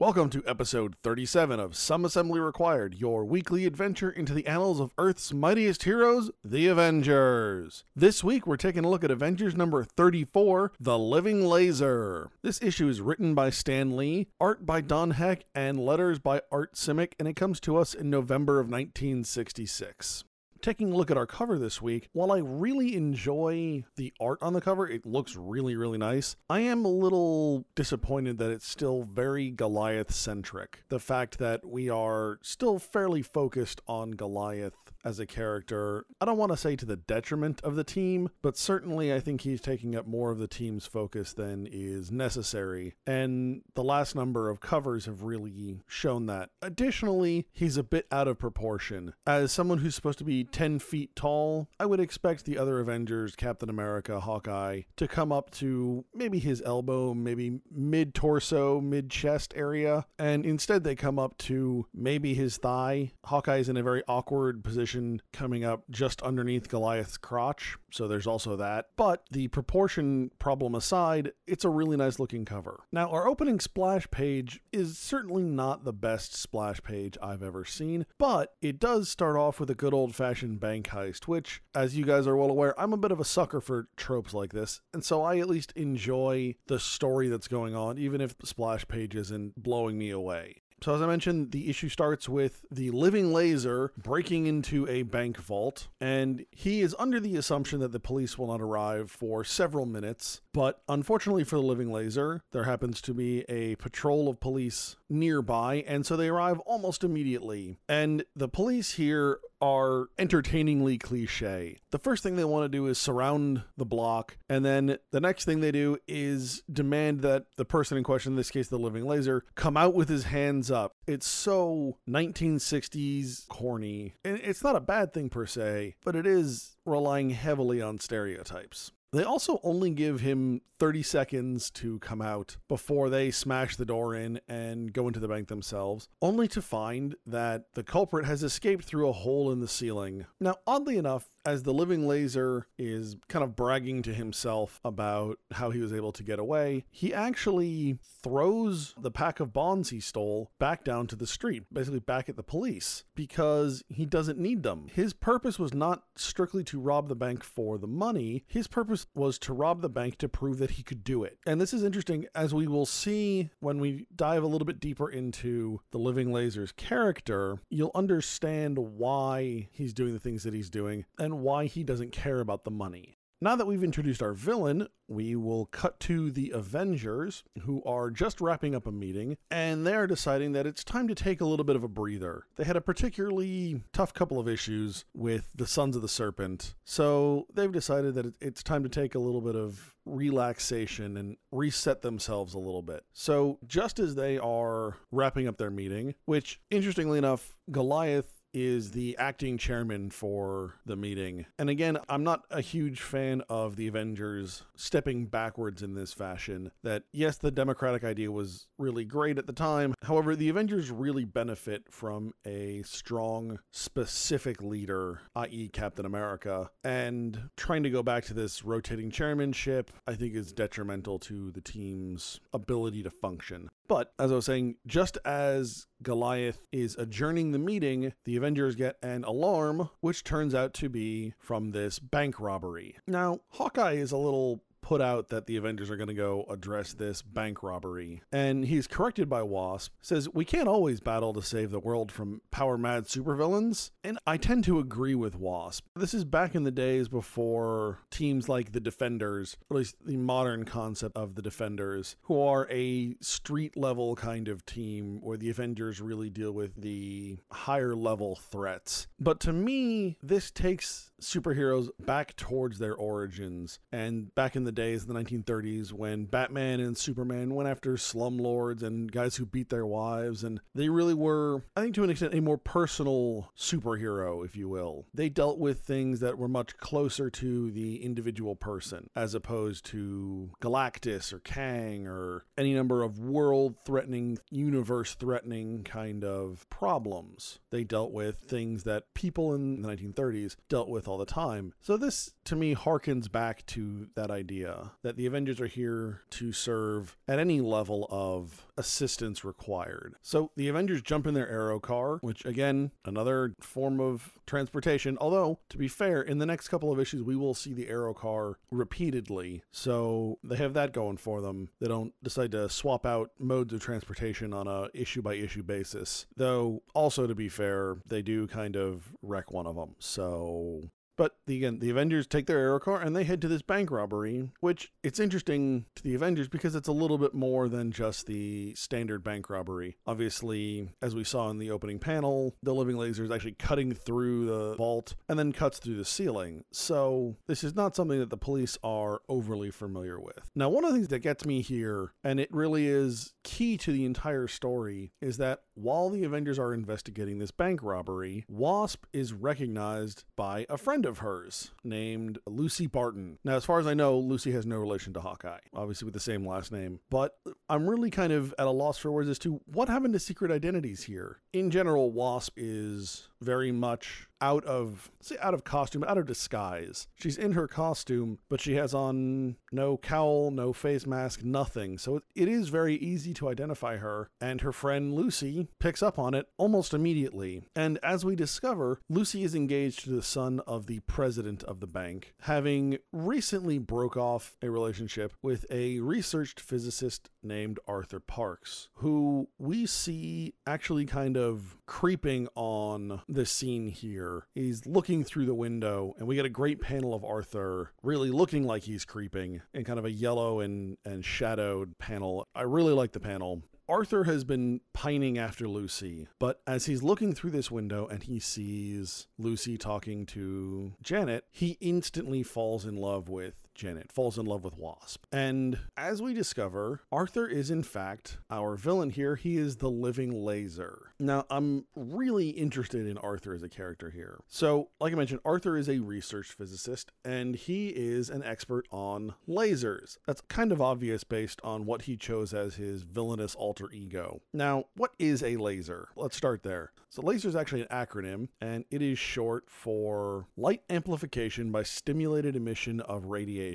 Welcome to episode 37 of Some Assembly Required, your weekly adventure into the annals of Earth's mightiest heroes, the Avengers. This week, we're taking a look at Avengers number 34, The Living Laser. This issue is written by Stan Lee, art by Don Heck, and letters by Art Simek, and it comes to us in November of 1966 taking a look at our cover this week, while I really enjoy the art on the cover, it looks really, really nice. I am a little disappointed that it's still very Goliath centric. The fact that we are still fairly focused on Goliath as a character, I don't want to say to the detriment of the team, but certainly I think he's taking up more of the team's focus than is necessary. And the last number of covers have really shown that. Additionally, he's a bit out of proportion. As someone who's supposed to be 10 feet tall, I would expect the other Avengers, Captain America, Hawkeye, to come up to maybe his elbow, maybe mid torso, mid chest area. And instead, they come up to maybe his thigh. Hawkeye's in a very awkward position coming up just underneath Goliath's crotch. So there's also that. But the proportion problem aside, it's a really nice looking cover. Now, our opening splash page is certainly not the best splash page I've ever seen, but it does start off with a good old fashioned bank heist, which, as you guys are well aware, I'm a bit of a sucker for tropes like this. And so I at least enjoy the story that's going on, even if the splash page isn't blowing me away. So, as I mentioned, the issue starts with the living laser breaking into a bank vault, and he is under the assumption that the police will not arrive for several minutes. But unfortunately for the living laser, there happens to be a patrol of police nearby, and so they arrive almost immediately. And the police here are entertainingly cliche. The first thing they want to do is surround the block, and then the next thing they do is demand that the person in question, in this case the living laser, come out with his hands up. It's so 1960s corny. And it's not a bad thing per se, but it is relying heavily on stereotypes. They also only give him 30 seconds to come out before they smash the door in and go into the bank themselves, only to find that the culprit has escaped through a hole in the ceiling. Now, oddly enough, as the living laser is kind of bragging to himself about how he was able to get away, he actually throws the pack of bonds he stole back down to the street, basically back at the police, because he doesn't need them. His purpose was not strictly to rob the bank for the money, his purpose was to rob the bank to prove that he could do it. And this is interesting, as we will see when we dive a little bit deeper into the living laser's character, you'll understand why he's doing the things that he's doing and why he doesn't care about the money. Now that we've introduced our villain, we will cut to the Avengers, who are just wrapping up a meeting, and they're deciding that it's time to take a little bit of a breather. They had a particularly tough couple of issues with the Sons of the Serpent, so they've decided that it's time to take a little bit of relaxation and reset themselves a little bit. So, just as they are wrapping up their meeting, which, interestingly enough, Goliath is the acting chairman for the meeting. And again, I'm not a huge fan of the Avengers stepping backwards in this fashion. That, yes, the democratic idea was really great at the time. However, the Avengers really benefit from a strong, specific leader, i.e., Captain America. And trying to go back to this rotating chairmanship, I think, is detrimental to the team's ability to function. But as I was saying, just as Goliath is adjourning the meeting, the Avengers get an alarm, which turns out to be from this bank robbery. Now, Hawkeye is a little put out that the Avengers are going to go address this bank robbery. And he's corrected by Wasp, says, We can't always battle to save the world from power mad supervillains. And I tend to agree with Wasp. This is back in the days before teams like the Defenders, at least the modern concept of the Defenders, who are a street level kind of team where the Avengers really deal with the higher level threats. But to me, this takes superheroes back towards their origins. And back in the days in the 1930s when Batman and Superman went after slumlords and guys who beat their wives. And they really were, I think, to an extent, a more personal superhero, if you will. They dealt with things that were much closer to the individual person as opposed to Galactus or Kang or any number of world threatening, universe threatening kind of problems. They dealt with things that people in the 1930s dealt with all the time. So this to me harkens back to that idea that the Avengers are here to serve at any level of assistance required. So the Avengers jump in their aero car, which again, another form of transportation. Although, to be fair, in the next couple of issues, we will see the aero car repeatedly. So they have that going for them. They don't decide to swap out modes of transportation on a issue by issue basis. Though, also to be fair, they do kind of wreck one of them. So but the, again, the Avengers take their aero car and they head to this bank robbery, which it's interesting to the Avengers because it's a little bit more than just the standard bank robbery. Obviously, as we saw in the opening panel, the living laser is actually cutting through the vault and then cuts through the ceiling. So this is not something that the police are overly familiar with. Now, one of the things that gets me here, and it really is key to the entire story, is that while the Avengers are investigating this bank robbery, Wasp is recognized by a friend of hers named Lucy Barton. Now, as far as I know, Lucy has no relation to Hawkeye, obviously with the same last name. But I'm really kind of at a loss for words as to what happened to secret identities here. In general, Wasp is very much out of say out of costume, out of disguise. She's in her costume, but she has on no cowl, no face mask, nothing. So it is very easy to identify her, and her friend Lucy picks up on it almost immediately. And as we discover, Lucy is engaged to the son of the president of the bank, having recently broke off a relationship with a researched physicist named Arthur Parks, who we see actually kind of creeping on the scene here. He's looking through the window, and we get a great panel of Arthur really looking like he's creeping in kind of a yellow and, and shadowed panel. I really like the panel. Arthur has been pining after Lucy, but as he's looking through this window and he sees Lucy talking to Janet, he instantly falls in love with Janet, falls in love with Wasp. And as we discover, Arthur is in fact our villain here. He is the living laser. Now, I'm really interested in Arthur as a character here. So, like I mentioned, Arthur is a research physicist and he is an expert on lasers. That's kind of obvious based on what he chose as his villainous alter ego. Now, what is a laser? Let's start there. So, laser is actually an acronym and it is short for light amplification by stimulated emission of radiation.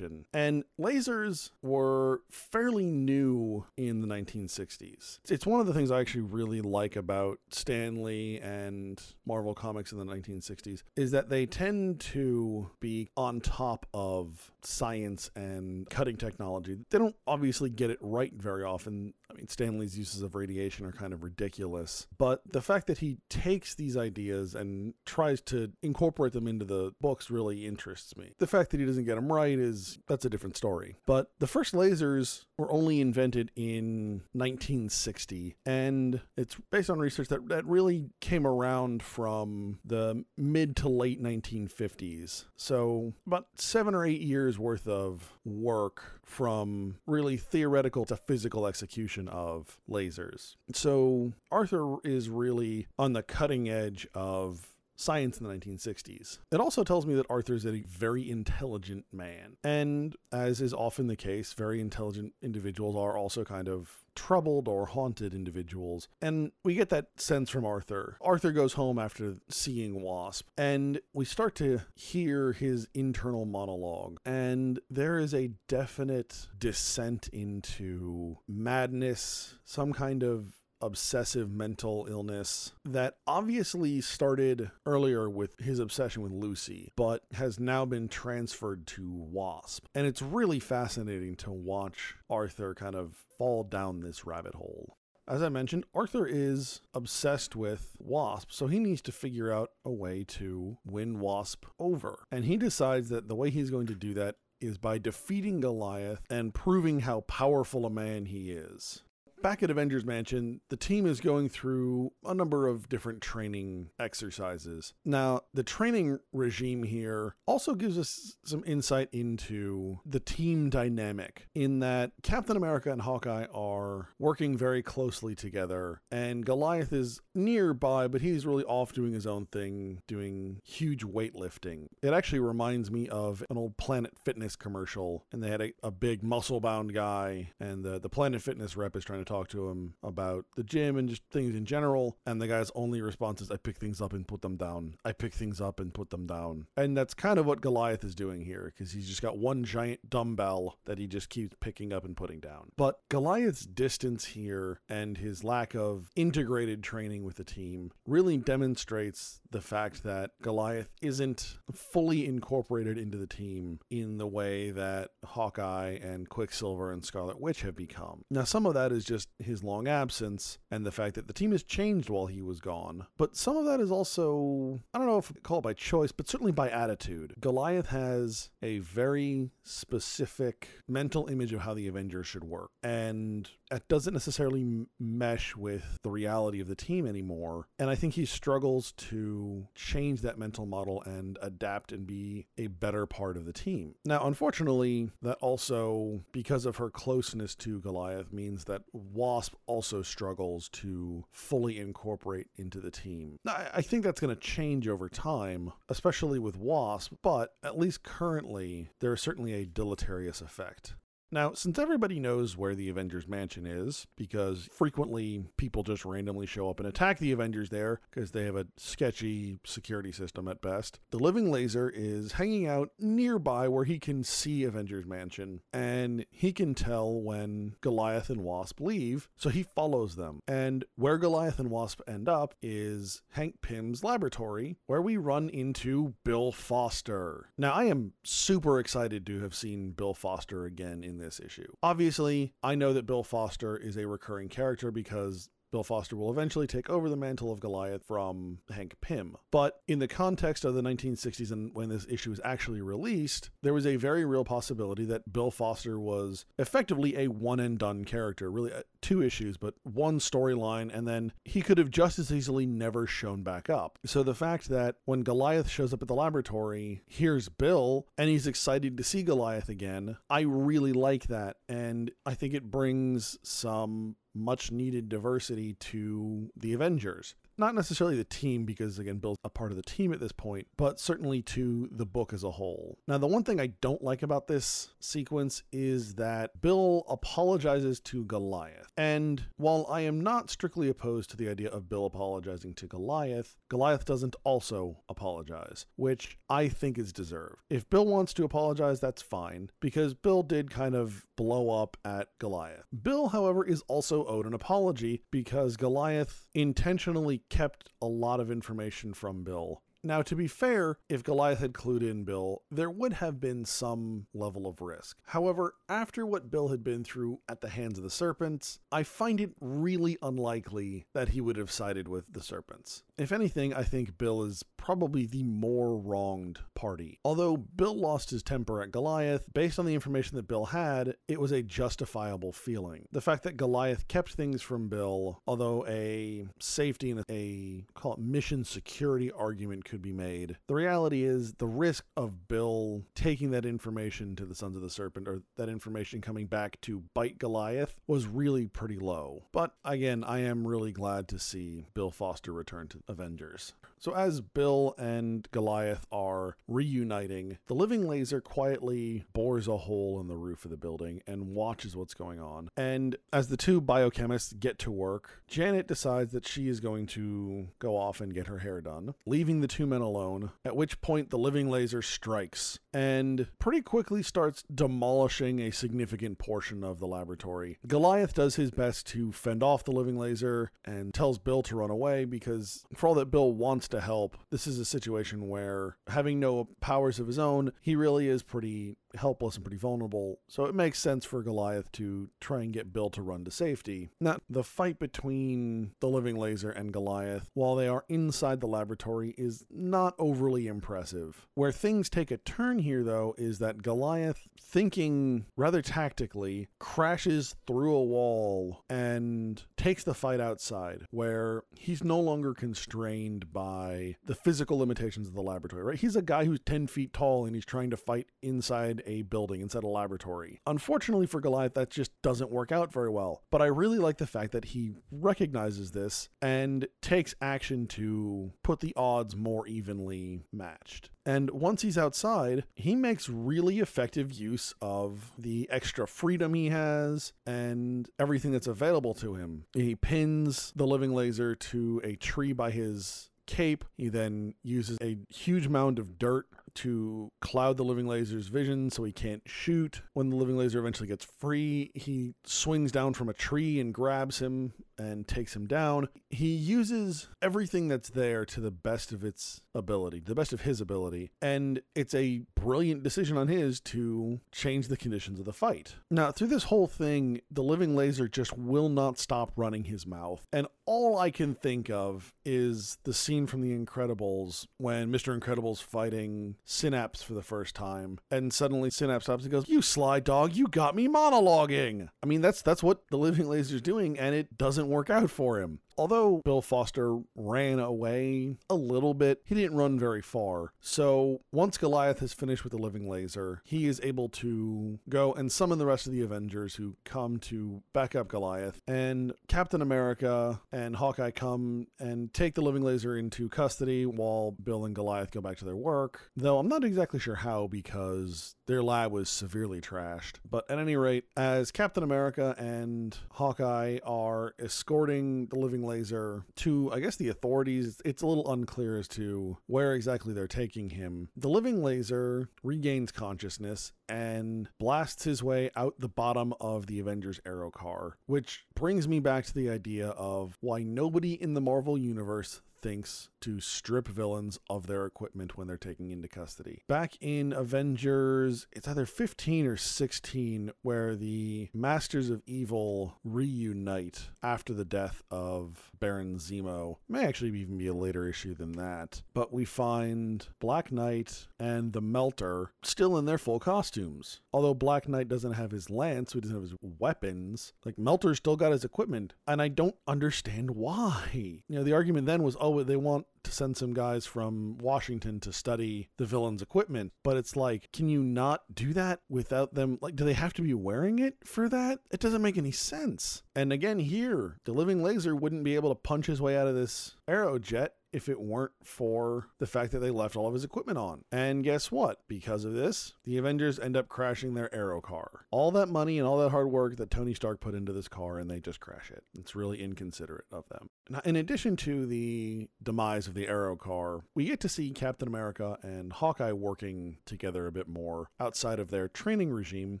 And lasers were fairly new in the 1960s. It's one of the things I actually really like about Stan Lee and Marvel Comics in the 1960s is that they tend to be on top of science and cutting technology. They don't obviously get it right very often. I mean, Stan Lee's uses of radiation are kind of ridiculous, but the fact that he takes these ideas and tries to incorporate them into the books really interests me. The fact that he doesn't get them right is that's a different story. But the first lasers were only invented in 1960, and it's based on research that, that really came around from the mid to late 1950s. So, about seven or eight years worth of work from really theoretical to physical execution of lasers. So, Arthur is really on the cutting edge of science in the 1960s. It also tells me that Arthur's a very intelligent man. And as is often the case, very intelligent individuals are also kind of troubled or haunted individuals. And we get that sense from Arthur. Arthur goes home after seeing Wasp, and we start to hear his internal monologue. And there is a definite descent into madness, some kind of obsessive mental illness that obviously started earlier with his obsession with Lucy, but has now been transferred to Wasp. And it's really fascinating to watch Arthur kind of fall down this rabbit hole. As I mentioned, Arthur is obsessed with Wasp, so he needs to figure out a way to win Wasp over. And he decides that the way he's going to do that is by defeating Goliath and proving how powerful a man he is Back at Avengers Mansion, the team is going through a number of different training exercises. Now, the training regime here also gives us some insight into the team dynamic in that Captain America and Hawkeye are working very closely together, and Goliath is nearby, but he's really off doing his own thing, doing huge weightlifting. It actually reminds me of an old Planet Fitness commercial, and they had a, a big muscle bound guy, and the, the Planet Fitness rep is trying to talk to him about the gym and just things in general. And the guy's only response is, I pick things up and put them down. I pick things up and put them down. And that's kind of what Goliath is doing here, because he's just got one giant dumbbell that he just keeps picking up and putting down. But Goliath's distance here and his lack of integrated training with the team really demonstrates the fact that Goliath isn't fully incorporated into the team in the way that Hawkeye and Quicksilver and Scarlet Witch have become. Now, some of that is just his long absence and the fact that the team has changed while he was gone, but some of that is also, I don't know if call it by choice, but certainly by attitude. Goliath has a very specific mental image of how the Avengers should work, and it doesn't necessarily mesh with the reality of the team anymore. And I think he struggles to change that mental model and adapt and be a better part of the team. Now, unfortunately, that also, because of her closeness to Goliath, means that Wasp also struggles to fully incorporate into the team. I I think that's going to change over time, especially with Wasp, but at least currently, there is certainly a deleterious effect. Now, since everybody knows where the Avengers Mansion is, because frequently people just randomly show up and attack the Avengers there because they have a sketchy security system at best, the Living Laser is hanging out nearby where he can see Avengers Mansion and he can tell when Goliath and Wasp leave, so he follows them. And where Goliath and Wasp end up is Hank Pym's laboratory, where we run into Bill Foster. Now, I am super excited to have seen Bill Foster again in this issue. Obviously, I know that Bill Foster is a recurring character because Bill Foster will eventually take over the mantle of Goliath from Hank Pym. But in the context of the 1960s and when this issue was actually released, there was a very real possibility that Bill Foster was effectively a one and done character, really uh, two issues, but one storyline, and then he could have just as easily never shown back up. So the fact that when Goliath shows up at the laboratory, here's Bill, and he's excited to see Goliath again, I really like that. And I think it brings some much needed diversity to the Avengers. Not necessarily the team, because again, Bill's a part of the team at this point, but certainly to the book as a whole. Now, the one thing I don't like about this sequence is that Bill apologizes to Goliath. And while I am not strictly opposed to the idea of Bill apologizing to Goliath, Goliath doesn't also apologize, which I think is deserved. If Bill wants to apologize, that's fine, because Bill did kind of blow up at Goliath. Bill, however, is also owed an apology because Goliath intentionally kept a lot of information from Bill. Now, to be fair, if Goliath had clued in Bill, there would have been some level of risk. However, after what Bill had been through at the hands of the serpents, I find it really unlikely that he would have sided with the serpents. If anything, I think Bill is probably the more wronged party. Although Bill lost his temper at Goliath, based on the information that Bill had, it was a justifiable feeling. The fact that Goliath kept things from Bill, although a safety and a call it mission security argument could be made, the reality is the risk of Bill taking that information to the Sons of the Serpent or that information coming back to bite Goliath was really pretty low. But again, I am really glad to see Bill Foster return to Avengers. So as Bill and Goliath are reuniting, the living laser quietly bores a hole in the roof of the building and watches what's going on. And as the two biochemists get to work, Janet decides that she is going to go off and get her hair done, leaving the two men alone, at which point the living laser strikes and pretty quickly starts demolishing a significant portion of the laboratory. Goliath does his best to fend off the living laser and tells Bill to run away because, for all that Bill wants to help, this is a situation where, having no powers of his own, he really is pretty helpless and pretty vulnerable, so it makes sense for Goliath to try and get Bill to run to safety. Now, the fight between the living laser and Goliath, while they are inside the laboratory, is not overly impressive. Where things take a turn here, though, is that Goliath, thinking rather tactically, crashes through a wall and takes the fight outside, where he's no longer constrained by the physical limitations of the laboratory, right? He's a guy who's 10 feet tall and he's trying to fight inside a building, inside a laboratory. Unfortunately for Goliath, that just doesn't work out very well. But I really like the fact that he recognizes this and takes action to put the odds more evenly matched. And once he's outside, he makes really effective use of the extra freedom he has and everything that's available to him. He pins the living laser to a tree by his cape. He then uses a huge mound of dirt to cloud the living laser's vision so he can't shoot. When the living laser eventually gets free, he swings down from a tree and grabs him and takes him down. He uses everything that's there to the best of its ability, the best of his ability, and it's a brilliant decision on his to change the conditions of the fight. Now, through this whole thing, the living laser just will not stop running his mouth, and all I can think of is the scene from The Incredibles when Mr. Incredible's fighting Synapse for the first time, and suddenly Synapse stops and goes, "You sly dog, you got me monologuing." I mean, that's that's what the living laser's doing, and it doesn't work out for him. Although Bill Foster ran away a little bit, he didn't run very far. So once Goliath has finished with the living laser, he is able to go and summon the rest of the Avengers who come to back up Goliath. And Captain America and Hawkeye come and take the living laser into custody while Bill and Goliath go back to their work. Though I'm not exactly sure how because their lab was severely trashed. But at any rate, as Captain America and Hawkeye are escorting the living laser to, I guess, the authorities. It's a little unclear as to where exactly they're taking him. The living laser regains consciousness and blasts his way out the bottom of the Avengers Aero car, which brings me back to the idea of why nobody in the Marvel Universe thinks to strip villains of their equipment when they're taken into custody. Back in Avengers, it's either 15 or 16, where the Masters of Evil reunite after the death of Baron Zemo. May actually even be a later issue than that. But we find Black Knight and the Melter still in their full costumes. Although Black Knight doesn't have his lance, he doesn't have his weapons, like Melter's still got his equipment. And I don't understand why. You know, the argument then was, oh, they want to send some guys from Washington to study the villain's equipment. But it's like, can you not do that without them? Like, do they have to be wearing it for that? It doesn't make any sense. And again, here, the living laser wouldn't be able to punch his way out of this aerojet if it weren't for the fact that they left all of his equipment on. And guess what? Because of this, the Avengers end up crashing their Aero car. All that money and all that hard work that Tony Stark put into this car, and they just crash it. It's really inconsiderate of them. Now, in addition to the demise of the Aero car, we get to see Captain America and Hawkeye working together a bit more outside of their training regime.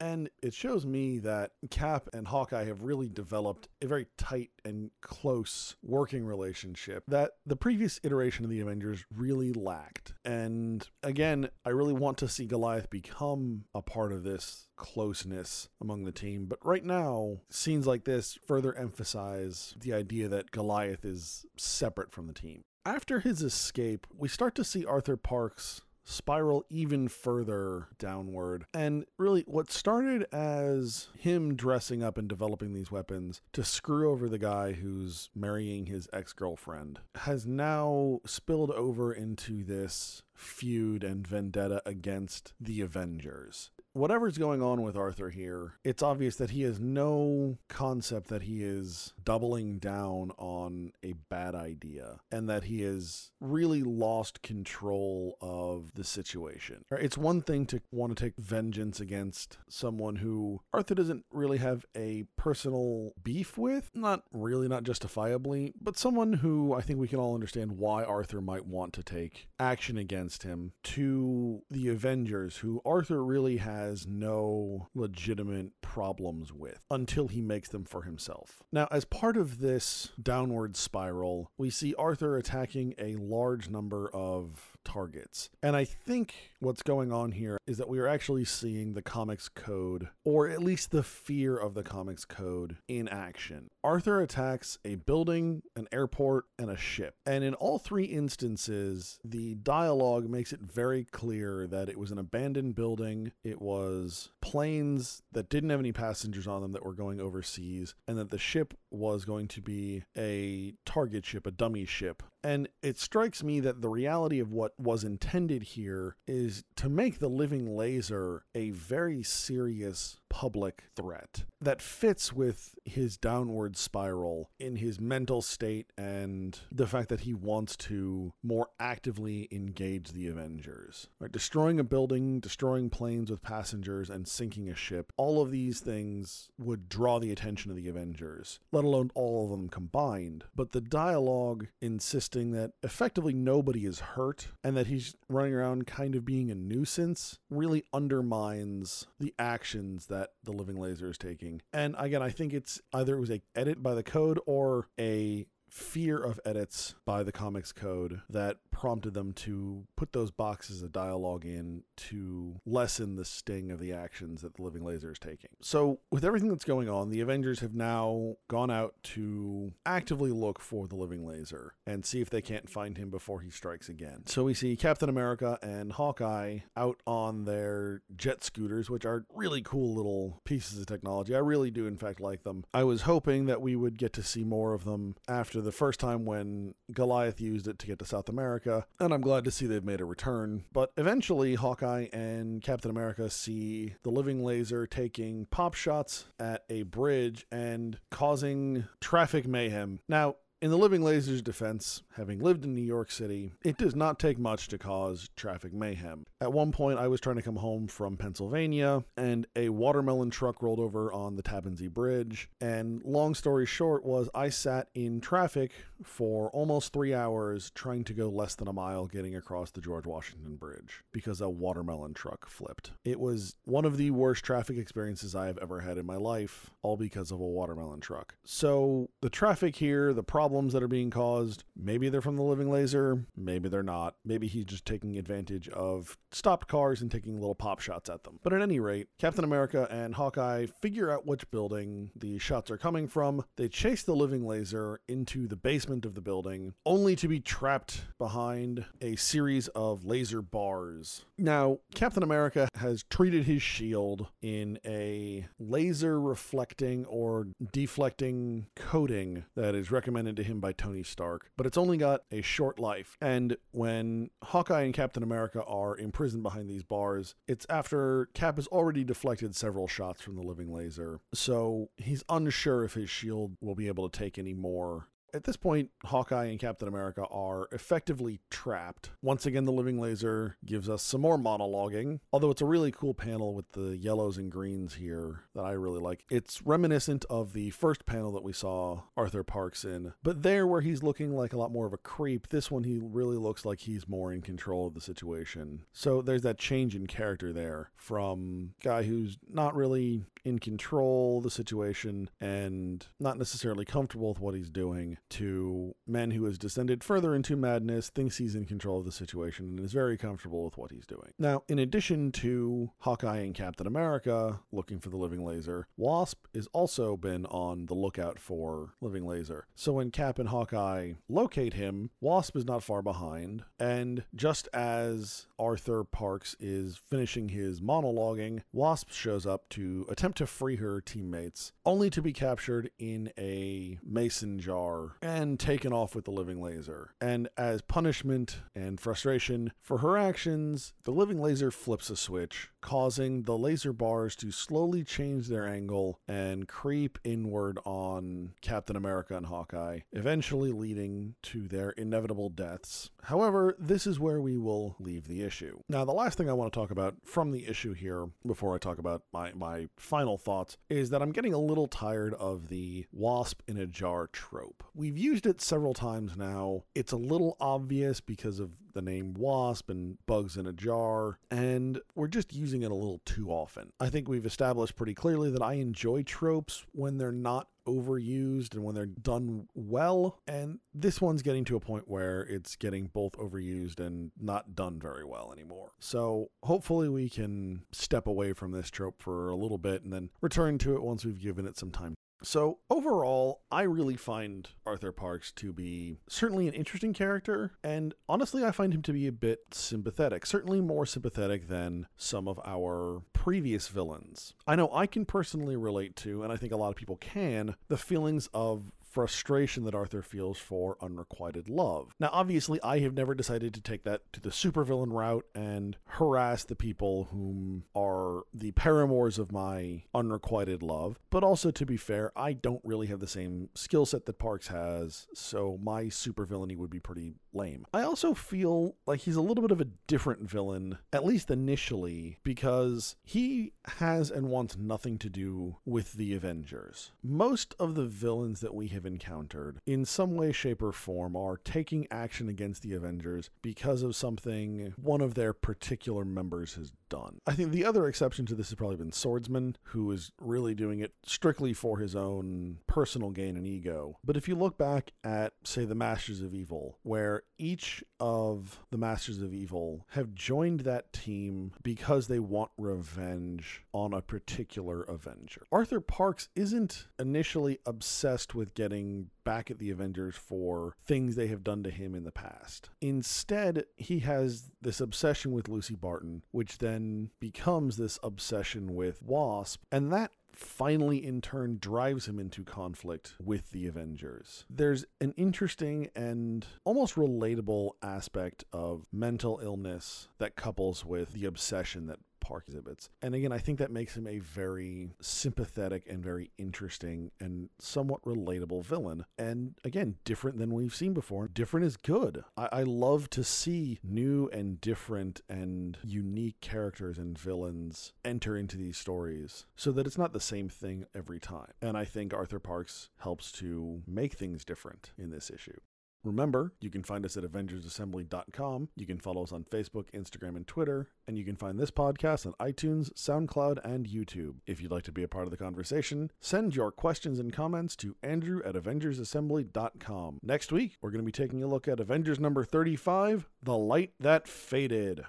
And it shows me that Cap and Hawkeye have really developed a very tight and close working relationship that the previous iteration of the Avengers really lacked. And again, I really want to see Goliath become a part of this closeness among the team. But right now, scenes like this further emphasize the idea that Goliath is separate from the team. After his escape, we start to see Arthur Parks spiral even further downward. And really, what started as him dressing up and developing these weapons to screw over the guy who's marrying his ex girlfriend has now spilled over into this feud and vendetta against the Avengers whatever's going on with Arthur here, it's obvious that he has no concept that he is doubling down on a bad idea and that he has really lost control of the situation. It's one thing to want to take vengeance against someone who Arthur doesn't really have a personal beef with, not really, not justifiably, but someone who I think we can all understand why Arthur might want to take action against him to the Avengers, who Arthur really has has no legitimate problems with until he makes them for himself. Now, as part of this downward spiral, we see Arthur attacking a large number of targets. And I think what's going on here is that we are actually seeing the comics code, or at least the fear of the comics code, in action. Arthur attacks a building, an airport, and a ship. And in all three instances, the dialogue makes it very clear that it was an abandoned building, it was planes that didn't have any passengers on them that were going overseas, and that the ship was going to be a target ship, a dummy ship. And it strikes me that the reality of what was intended here is to make the living laser a very serious public threat that fits with his downward spiral in his mental state and the fact that he wants to more actively engage the Avengers. Right? Destroying a building, destroying planes with passengers, and sinking a ship, all of these things would draw the attention of the Avengers, let alone all of them combined. But the dialogue insisting that effectively nobody is hurt and that he's running around kind of being a nuisance really undermines the actions that the living laser is taking. And again, I think it's either it was a edit by the code or a fear of edits by the comics code that prompted them to put those boxes of dialogue in to lessen the sting of the actions that the living laser is taking. So, with everything that's going on, the Avengers have now gone out to actively look for the living laser and see if they can't find him before he strikes again. So, we see Captain America and Hawkeye out on their jet scooters, which are really cool little pieces of technology. I really do, in fact, like them. I was hoping that we would get to see more of them after the first time when Goliath used it to get to South America, and I'm glad to see they've made a return. But eventually, Hawkeye and Captain America see the living laser taking pop shots at a bridge and causing traffic mayhem. Now, in the Living Laser's defense, having lived in New York City, it does not take much to cause traffic mayhem. At one point, I was trying to come home from Pennsylvania, and a watermelon truck rolled over on the Tappan Zee Bridge. And long story short was I sat in traffic for almost three hours trying to go less than a mile getting across the George Washington Bridge because a watermelon truck flipped. It was one of the worst traffic experiences I have ever had in my life, all because of a watermelon truck. So the traffic here, the problem problems that are being caused. Maybe they're from the living laser, maybe they're not. Maybe he's just taking advantage of stopped cars and taking little pop shots at them. But at any rate, Captain America and Hawkeye figure out which building the shots are coming from. They chase the living laser into the basement of the building, only to be trapped behind a series of laser bars. Now, Captain America has treated his shield in a laser reflecting or deflecting coating that is recommended to him by Tony Stark, but it's only got a short life. And when Hawkeye and Captain America are imprisoned behind these bars, it's after Cap has already deflected several shots from the living laser. So he's unsure if his shield will be able to take any more at this point, Hawkeye and Captain America are effectively trapped. Once again, the living laser gives us some more monologuing, although it's a really cool panel with the yellows and greens here that I really like. It's reminiscent of the first panel that we saw Arthur Parks in, but there where he's looking like a lot more of a creep, this one he really looks like he's more in control of the situation. So there's that change in character there from guy who's not really in control of the situation and not necessarily comfortable with what he's doing to men who has descended further into madness, thinks he's in control of the situation, and is very comfortable with what he's doing. Now, in addition to Hawkeye and Captain America looking for the living laser, Wasp has also been on the lookout for living laser. So when Cap and Hawkeye locate him, Wasp is not far behind, and just as Arthur Parks is finishing his monologuing, Wasp shows up to attempt to free her teammates, only to be captured in a mason jar and taken off with the living laser. And as punishment and frustration for her actions, the living laser flips a switch, causing the laser bars to slowly change their angle and creep inward on Captain America and Hawkeye, eventually leading to their inevitable deaths. However, this is where we will leave the issue. Now, the last thing I want to talk about from the issue here, before I talk about my, my final thoughts, is that I'm getting a little tired of the wasp in a jar trope. We've used it several times now. It's a little obvious because of the name Wasp and Bugs in a Jar, and we're just using it a little too often. I think we've established pretty clearly that I enjoy tropes when they're not overused and when they're done well. And this one's getting to a point where it's getting both overused and not done very well anymore. So hopefully we can step away from this trope for a little bit and then return to it once we've given it some time. So, overall, I really find Arthur Parks to be certainly an interesting character, and honestly, I find him to be a bit sympathetic, certainly more sympathetic than some of our previous villains. I know I can personally relate to, and I think a lot of people can, the feelings of frustration that Arthur feels for unrequited love. Now, obviously, I have never decided to take that to the supervillain route and harass the people whom are the paramours of my unrequited love. But also, to be fair, I don't really have the same skill set that Parks has, so my supervillainy would be pretty lame. I also feel like he's a little bit of a different villain, at least initially, because he has and wants nothing to do with the Avengers. Most of the villains that we have encountered, in some way, shape, or form, are taking action against the Avengers because of something one of their particular members has done. I think the other exception to this has probably been Swordsman, who is really doing it strictly for his own personal gain and ego. But if you look back at, say, the Masters of Evil, where each of the Masters of Evil have joined that team because they want revenge on a particular Avenger. Arthur Parks isn't initially obsessed with getting back at the Avengers for things they have done to him in the past. Instead, he has this obsession with Lucy Barton, which then becomes this obsession with Wasp, and that finally in turn drives him into conflict with the Avengers. There's an interesting and almost relatable aspect of mental illness that couples with the obsession that Park exhibits. And again, I think that makes him a very sympathetic and very interesting and somewhat relatable villain. And again, different than we've seen before. Different is good. I, I love to see new and different and unique characters and villains enter into these stories so that it's not the same thing every time. And I think Arthur Parks helps to make things different in this issue. Remember, you can find us at AvengersAssembly.com. You can follow us on Facebook, Instagram, and Twitter. And you can find this podcast on iTunes, SoundCloud, and YouTube. If you'd like to be a part of the conversation, send your questions and comments to Andrew at AvengersAssembly.com. Next week, we're going to be taking a look at Avengers number 35 The Light That Faded.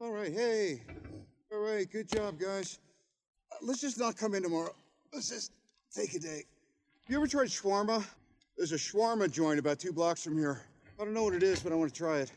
All right, hey. All right, good job, guys. Let's just not come in tomorrow. Let's just take a day. You ever tried shawarma? There's a shawarma joint about two blocks from here. I don't know what it is, but I want to try it.